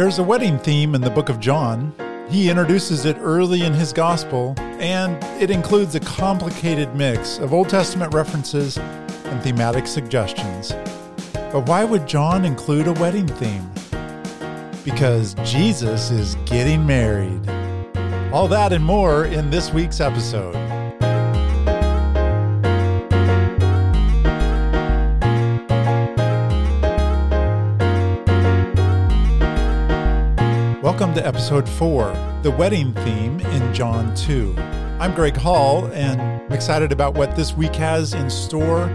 There's a wedding theme in the book of John. He introduces it early in his gospel, and it includes a complicated mix of Old Testament references and thematic suggestions. But why would John include a wedding theme? Because Jesus is getting married. All that and more in this week's episode. Welcome to episode 4, the wedding theme in John 2. I'm Greg Hall and I'm excited about what this week has in store.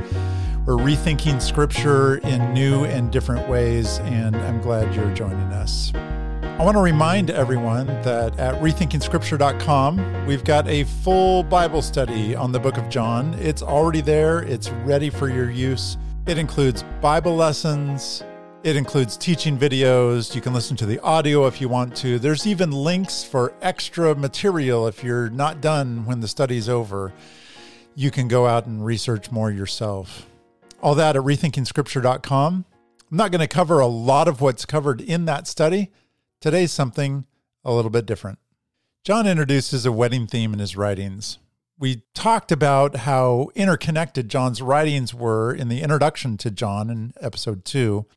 We're rethinking scripture in new and different ways, and I'm glad you're joining us. I want to remind everyone that at rethinkingscripture.com, we've got a full Bible study on the book of John. It's already there, it's ready for your use. It includes Bible lessons, it includes teaching videos. You can listen to the audio if you want to. There's even links for extra material if you're not done when the study's over. You can go out and research more yourself. All that at rethinkingscripture.com. I'm not going to cover a lot of what's covered in that study. Today's something a little bit different. John introduces a wedding theme in his writings. We talked about how interconnected John's writings were in the introduction to John in episode two.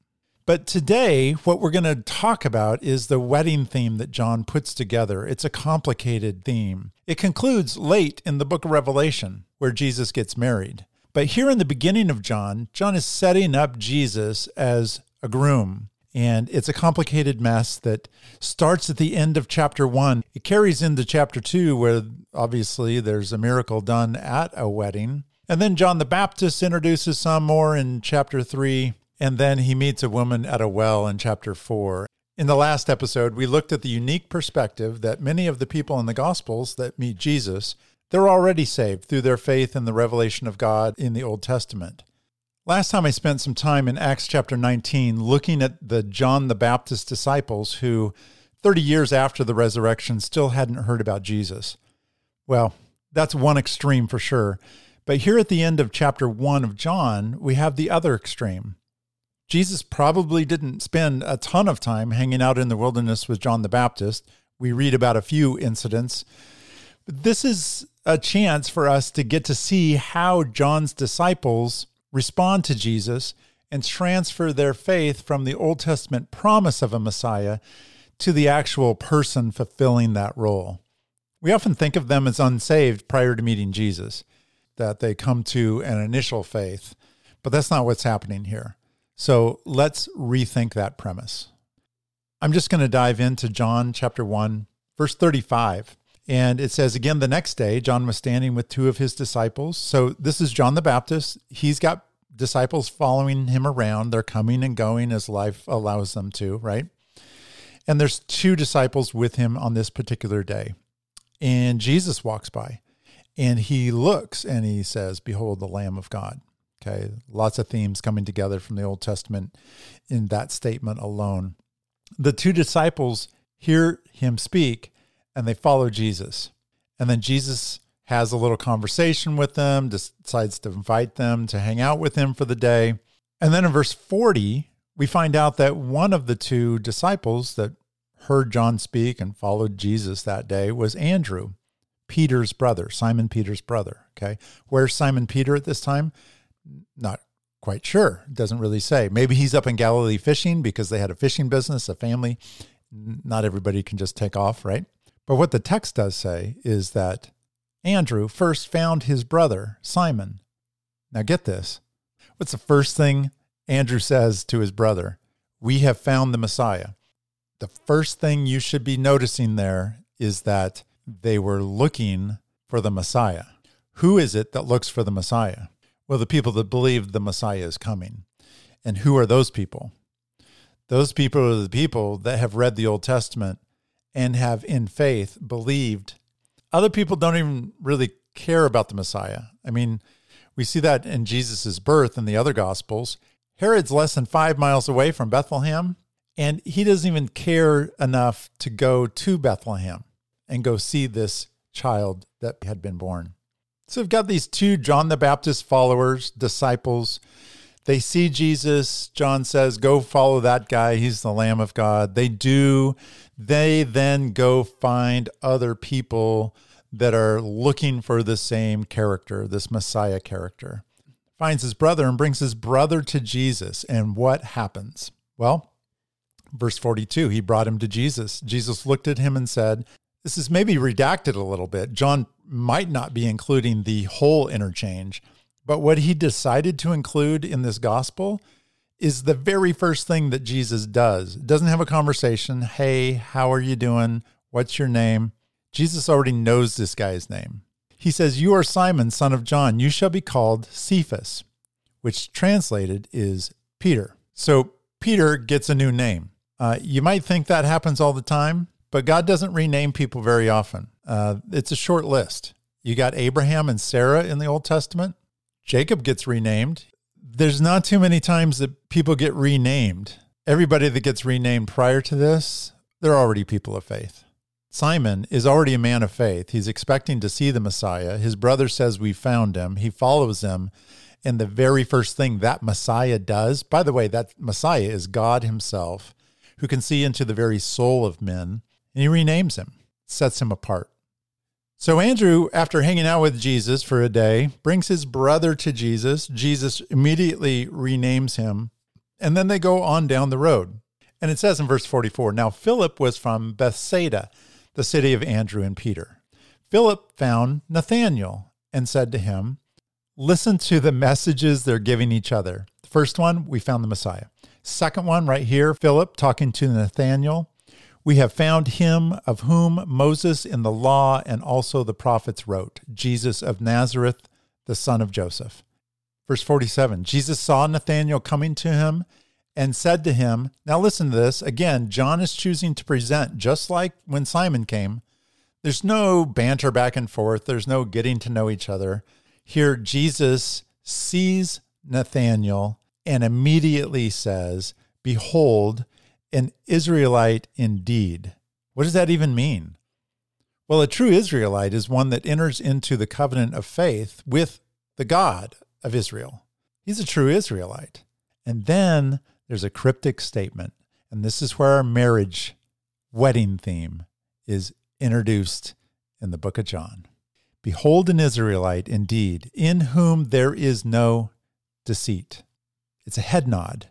But today, what we're going to talk about is the wedding theme that John puts together. It's a complicated theme. It concludes late in the book of Revelation, where Jesus gets married. But here in the beginning of John, John is setting up Jesus as a groom. And it's a complicated mess that starts at the end of chapter one. It carries into chapter two, where obviously there's a miracle done at a wedding. And then John the Baptist introduces some more in chapter three. And then he meets a woman at a well in chapter 4. In the last episode, we looked at the unique perspective that many of the people in the Gospels that meet Jesus, they're already saved through their faith in the revelation of God in the Old Testament. Last time I spent some time in Acts chapter 19 looking at the John the Baptist disciples who, 30 years after the resurrection, still hadn't heard about Jesus. Well, that's one extreme for sure. But here at the end of chapter 1 of John, we have the other extreme. Jesus probably didn't spend a ton of time hanging out in the wilderness with John the Baptist. We read about a few incidents. But this is a chance for us to get to see how John's disciples respond to Jesus and transfer their faith from the Old Testament promise of a Messiah to the actual person fulfilling that role. We often think of them as unsaved prior to meeting Jesus, that they come to an initial faith, but that's not what's happening here. So let's rethink that premise. I'm just going to dive into John chapter 1, verse 35. And it says, again, the next day, John was standing with two of his disciples. So this is John the Baptist. He's got disciples following him around. They're coming and going as life allows them to, right? And there's two disciples with him on this particular day. And Jesus walks by and he looks and he says, Behold, the Lamb of God. Okay, lots of themes coming together from the Old Testament in that statement alone. The two disciples hear him speak and they follow Jesus. And then Jesus has a little conversation with them, decides to invite them to hang out with him for the day. And then in verse 40, we find out that one of the two disciples that heard John speak and followed Jesus that day was Andrew, Peter's brother, Simon Peter's brother. Okay. Where's Simon Peter at this time? Not quite sure. Doesn't really say. Maybe he's up in Galilee fishing because they had a fishing business, a family. Not everybody can just take off, right? But what the text does say is that Andrew first found his brother, Simon. Now get this. What's the first thing Andrew says to his brother? We have found the Messiah. The first thing you should be noticing there is that they were looking for the Messiah. Who is it that looks for the Messiah? Well, the people that believe the Messiah is coming. And who are those people? Those people are the people that have read the Old Testament and have, in faith, believed. Other people don't even really care about the Messiah. I mean, we see that in Jesus' birth in the other Gospels. Herod's less than five miles away from Bethlehem, and he doesn't even care enough to go to Bethlehem and go see this child that had been born. So we've got these two John the Baptist followers, disciples. They see Jesus. John says, Go follow that guy. He's the Lamb of God. They do. They then go find other people that are looking for the same character, this Messiah character. Finds his brother and brings his brother to Jesus. And what happens? Well, verse 42, he brought him to Jesus. Jesus looked at him and said, This is maybe redacted a little bit. John might not be including the whole interchange, but what he decided to include in this gospel is the very first thing that Jesus does. Doesn't have a conversation. Hey, how are you doing? What's your name? Jesus already knows this guy's name. He says, You are Simon, son of John. You shall be called Cephas, which translated is Peter. So Peter gets a new name. Uh, you might think that happens all the time, but God doesn't rename people very often. Uh, it's a short list. You got Abraham and Sarah in the Old Testament. Jacob gets renamed. There's not too many times that people get renamed. Everybody that gets renamed prior to this, they're already people of faith. Simon is already a man of faith. He's expecting to see the Messiah. His brother says, We found him. He follows him. And the very first thing that Messiah does, by the way, that Messiah is God Himself who can see into the very soul of men. And He renames him, sets him apart. So Andrew, after hanging out with Jesus for a day, brings his brother to Jesus. Jesus immediately renames him. And then they go on down the road. And it says in verse 44 Now Philip was from Bethsaida the city of Andrew and Peter. Philip found Nathanael and said to him, Listen to the messages they're giving each other. The first one, we found the Messiah. Second one, right here, Philip talking to Nathanael. We have found him of whom Moses in the law and also the prophets wrote, Jesus of Nazareth, the son of Joseph. Verse 47 Jesus saw Nathanael coming to him and said to him, Now listen to this. Again, John is choosing to present just like when Simon came. There's no banter back and forth, there's no getting to know each other. Here, Jesus sees Nathanael and immediately says, Behold, an Israelite indeed. What does that even mean? Well, a true Israelite is one that enters into the covenant of faith with the God of Israel. He's a true Israelite. And then there's a cryptic statement, and this is where our marriage wedding theme is introduced in the book of John. Behold, an Israelite indeed, in whom there is no deceit. It's a head nod,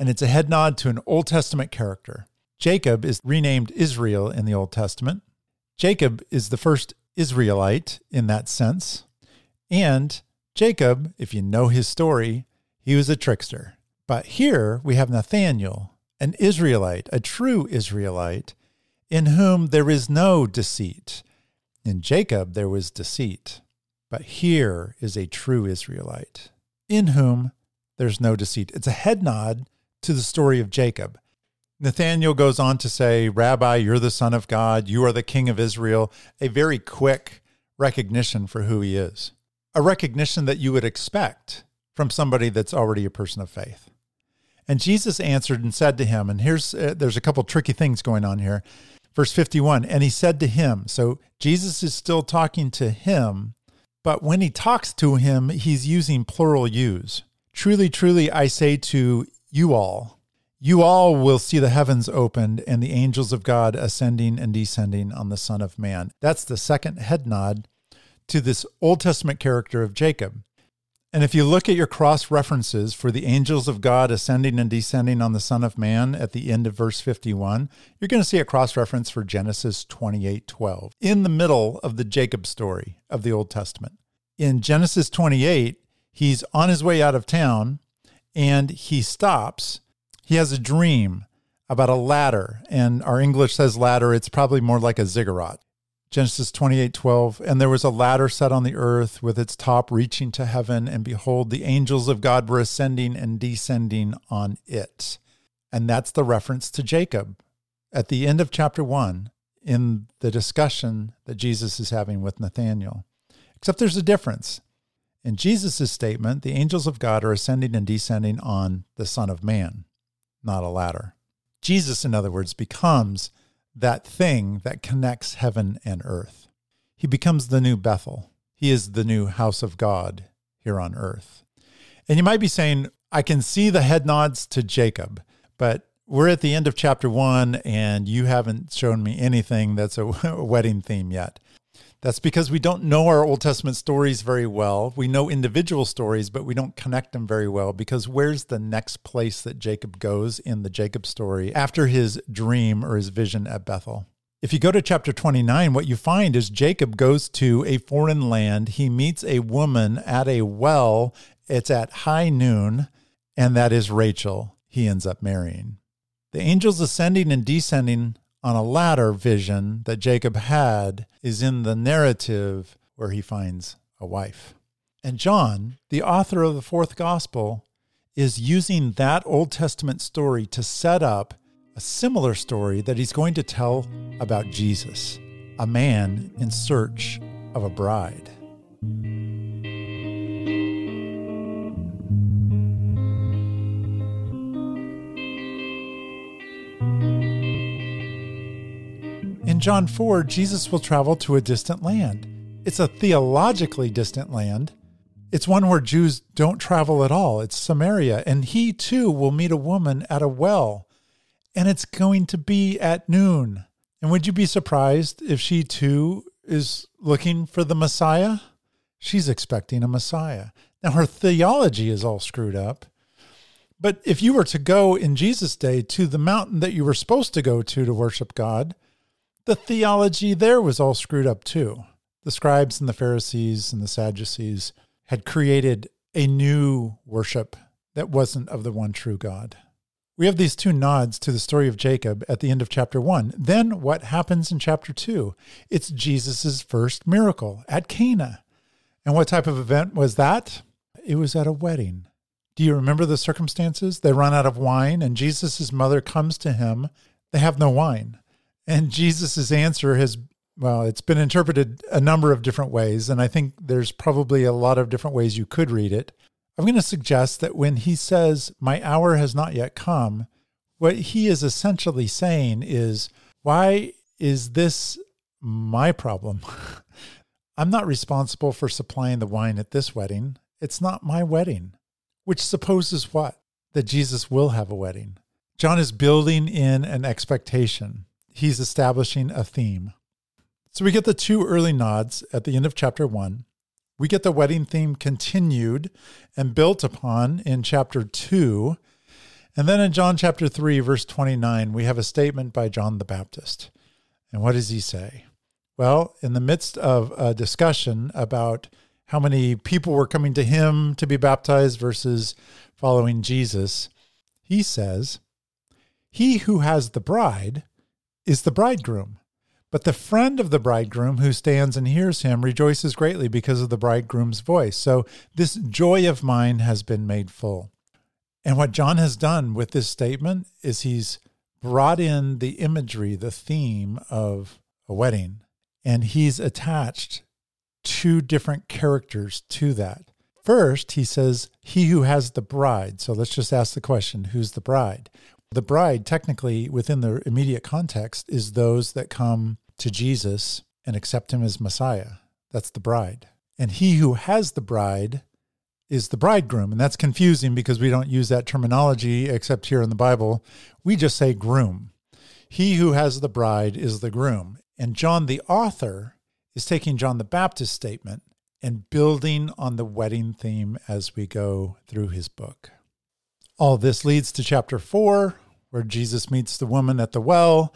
and it's a head nod to an Old Testament character. Jacob is renamed Israel in the Old Testament. Jacob is the first Israelite in that sense. And Jacob, if you know his story, he was a trickster. But here we have Nathanael, an Israelite, a true Israelite, in whom there is no deceit. In Jacob there was deceit, but here is a true Israelite, in whom there's no deceit. It's a head nod to the story of Jacob. Nathanael goes on to say, Rabbi, you're the Son of God, you are the King of Israel, a very quick recognition for who he is, a recognition that you would expect from somebody that's already a person of faith. And Jesus answered and said to him, and here's uh, there's a couple tricky things going on here. Verse 51, and he said to him, so Jesus is still talking to him, but when he talks to him, he's using plural use. Truly, truly, I say to you all, you all will see the heavens opened and the angels of God ascending and descending on the Son of Man. That's the second head nod to this Old Testament character of Jacob. And if you look at your cross references for the angels of God ascending and descending on the Son of Man at the end of verse 51, you're going to see a cross reference for Genesis 28 12 in the middle of the Jacob story of the Old Testament. In Genesis 28, he's on his way out of town and he stops. He has a dream about a ladder, and our English says ladder, it's probably more like a ziggurat. Genesis 28 12. And there was a ladder set on the earth with its top reaching to heaven, and behold, the angels of God were ascending and descending on it. And that's the reference to Jacob at the end of chapter 1 in the discussion that Jesus is having with Nathanael. Except there's a difference. In Jesus' statement, the angels of God are ascending and descending on the Son of Man, not a ladder. Jesus, in other words, becomes that thing that connects heaven and earth. He becomes the new Bethel. He is the new house of God here on earth. And you might be saying, I can see the head nods to Jacob, but we're at the end of chapter one, and you haven't shown me anything that's a wedding theme yet. That's because we don't know our Old Testament stories very well. We know individual stories, but we don't connect them very well because where's the next place that Jacob goes in the Jacob story after his dream or his vision at Bethel? If you go to chapter 29, what you find is Jacob goes to a foreign land. He meets a woman at a well. It's at high noon, and that is Rachel. He ends up marrying. The angels ascending and descending on a ladder vision that Jacob had is in the narrative where he finds a wife. And John, the author of the fourth gospel, is using that Old Testament story to set up a similar story that he's going to tell about Jesus, a man in search of a bride. In John 4, Jesus will travel to a distant land. It's a theologically distant land. It's one where Jews don't travel at all. It's Samaria. And he too will meet a woman at a well. And it's going to be at noon. And would you be surprised if she too is looking for the Messiah? She's expecting a Messiah. Now, her theology is all screwed up. But if you were to go in Jesus' day to the mountain that you were supposed to go to to worship God, the theology there was all screwed up too. The scribes and the Pharisees and the Sadducees had created a new worship that wasn't of the one true God. We have these two nods to the story of Jacob at the end of chapter 1. Then what happens in chapter 2? It's Jesus' first miracle at Cana. And what type of event was that? It was at a wedding. Do you remember the circumstances? They run out of wine, and Jesus' mother comes to him. They have no wine. And Jesus' answer has, well, it's been interpreted a number of different ways. And I think there's probably a lot of different ways you could read it. I'm going to suggest that when he says, My hour has not yet come, what he is essentially saying is, Why is this my problem? I'm not responsible for supplying the wine at this wedding. It's not my wedding, which supposes what? That Jesus will have a wedding. John is building in an expectation he's establishing a theme. So we get the two early nods at the end of chapter one. We get the wedding theme continued and built upon in chapter two. And then in John chapter 3, verse 29, we have a statement by John the Baptist. And what does he say? Well, in the midst of a discussion about how many people were coming to him to be baptized versus following Jesus, he says, He who has the bride is the bridegroom. But the friend of the bridegroom who stands and hears him rejoices greatly because of the bridegroom's voice. So this joy of mine has been made full. And what John has done with this statement is he's brought in the imagery, the theme of a wedding, and he's attached two different characters to that. First, he says, He who has the bride. So let's just ask the question who's the bride? The bride, technically, within the immediate context, is those that come to Jesus and accept him as Messiah. That's the bride. And he who has the bride is the bridegroom. And that's confusing because we don't use that terminology except here in the Bible. We just say groom. He who has the bride is the groom. And John, the author, is taking John the Baptist's statement and building on the wedding theme as we go through his book. All this leads to chapter four, where Jesus meets the woman at the well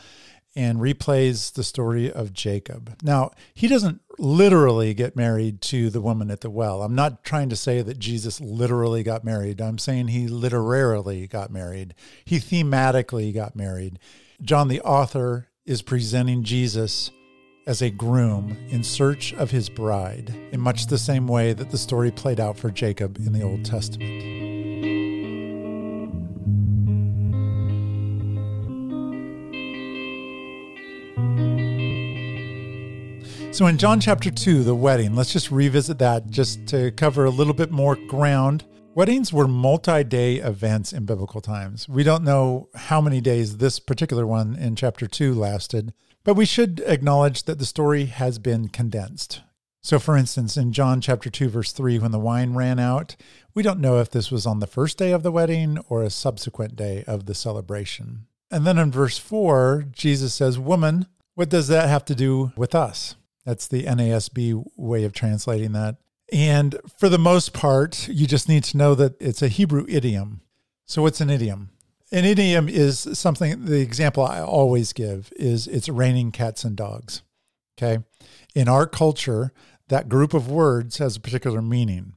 and replays the story of Jacob. Now, he doesn't literally get married to the woman at the well. I'm not trying to say that Jesus literally got married. I'm saying he literarily got married. He thematically got married. John, the author, is presenting Jesus as a groom in search of his bride in much the same way that the story played out for Jacob in the Old Testament. So, in John chapter 2, the wedding, let's just revisit that just to cover a little bit more ground. Weddings were multi day events in biblical times. We don't know how many days this particular one in chapter 2 lasted, but we should acknowledge that the story has been condensed. So, for instance, in John chapter 2, verse 3, when the wine ran out, we don't know if this was on the first day of the wedding or a subsequent day of the celebration. And then in verse 4, Jesus says, Woman, what does that have to do with us? That's the NASB way of translating that. And for the most part, you just need to know that it's a Hebrew idiom. So, what's an idiom? An idiom is something, the example I always give is it's raining cats and dogs. Okay. In our culture, that group of words has a particular meaning.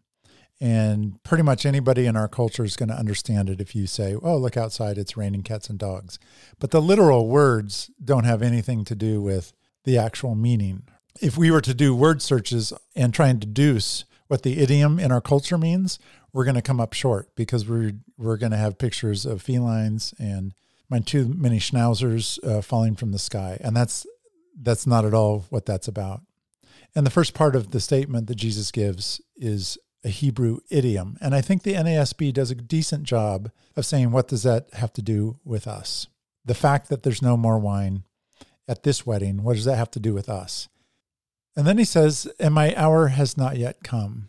And pretty much anybody in our culture is going to understand it if you say, oh, look outside, it's raining cats and dogs. But the literal words don't have anything to do with the actual meaning. If we were to do word searches and try and deduce what the idiom in our culture means, we're going to come up short because we're, we're going to have pictures of felines and my too many schnauzers uh, falling from the sky. And that's, that's not at all what that's about. And the first part of the statement that Jesus gives is a Hebrew idiom. And I think the NASB does a decent job of saying, what does that have to do with us? The fact that there's no more wine at this wedding, what does that have to do with us? And then he says, and my hour has not yet come.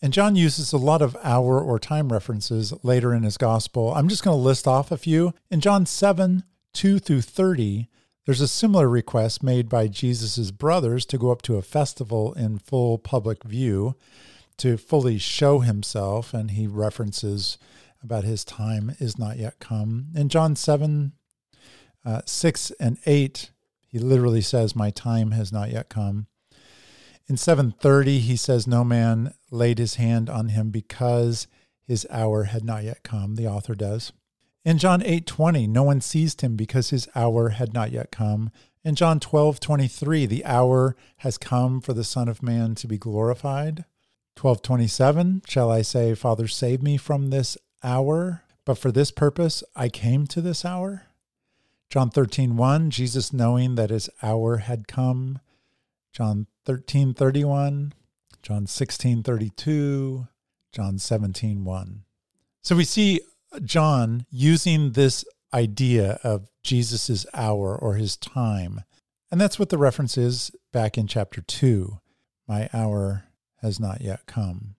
And John uses a lot of hour or time references later in his gospel. I'm just going to list off a few. In John 7, 2 through 30, there's a similar request made by Jesus' brothers to go up to a festival in full public view to fully show himself, and he references about his time is not yet come. In John 7, uh, 6 and 8, he literally says, My time has not yet come. In 730, he says, No man laid his hand on him because his hour had not yet come. The author does. In John 8:20, no one seized him because his hour had not yet come. In John 12:23, the hour has come for the Son of Man to be glorified. 12:27, shall I say, Father, save me from this hour, but for this purpose I came to this hour. John 13:1, Jesus knowing that his hour had come. John 13:31, John 16:32, John 17:1. So we see John using this idea of Jesus's hour or his time. And that's what the reference is back in chapter 2. My hour has not yet come.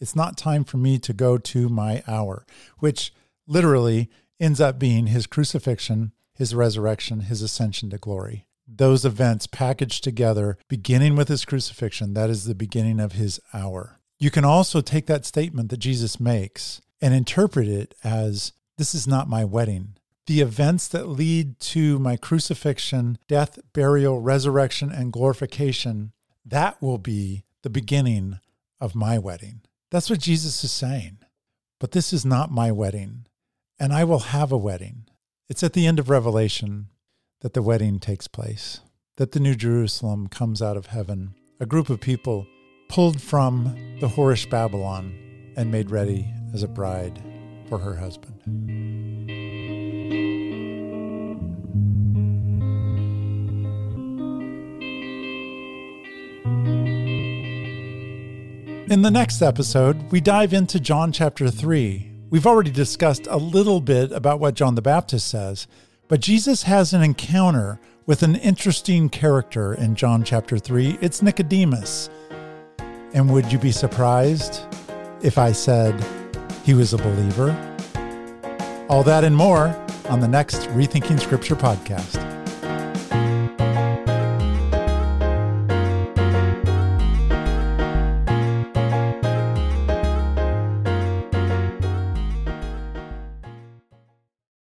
It's not time for me to go to my hour, which literally ends up being his crucifixion, his resurrection, his ascension to glory. Those events packaged together, beginning with his crucifixion, that is the beginning of his hour. You can also take that statement that Jesus makes and interpret it as this is not my wedding. The events that lead to my crucifixion, death, burial, resurrection, and glorification, that will be the beginning of my wedding. That's what Jesus is saying. But this is not my wedding, and I will have a wedding. It's at the end of Revelation that the wedding takes place, that the New Jerusalem comes out of heaven, a group of people pulled from the whorish Babylon and made ready as a bride for her husband. In the next episode, we dive into John chapter 3. We've already discussed a little bit about what John the Baptist says, but Jesus has an encounter with an interesting character in John chapter 3. It's Nicodemus. And would you be surprised if I said, he was a believer. All that and more on the next Rethinking Scripture podcast.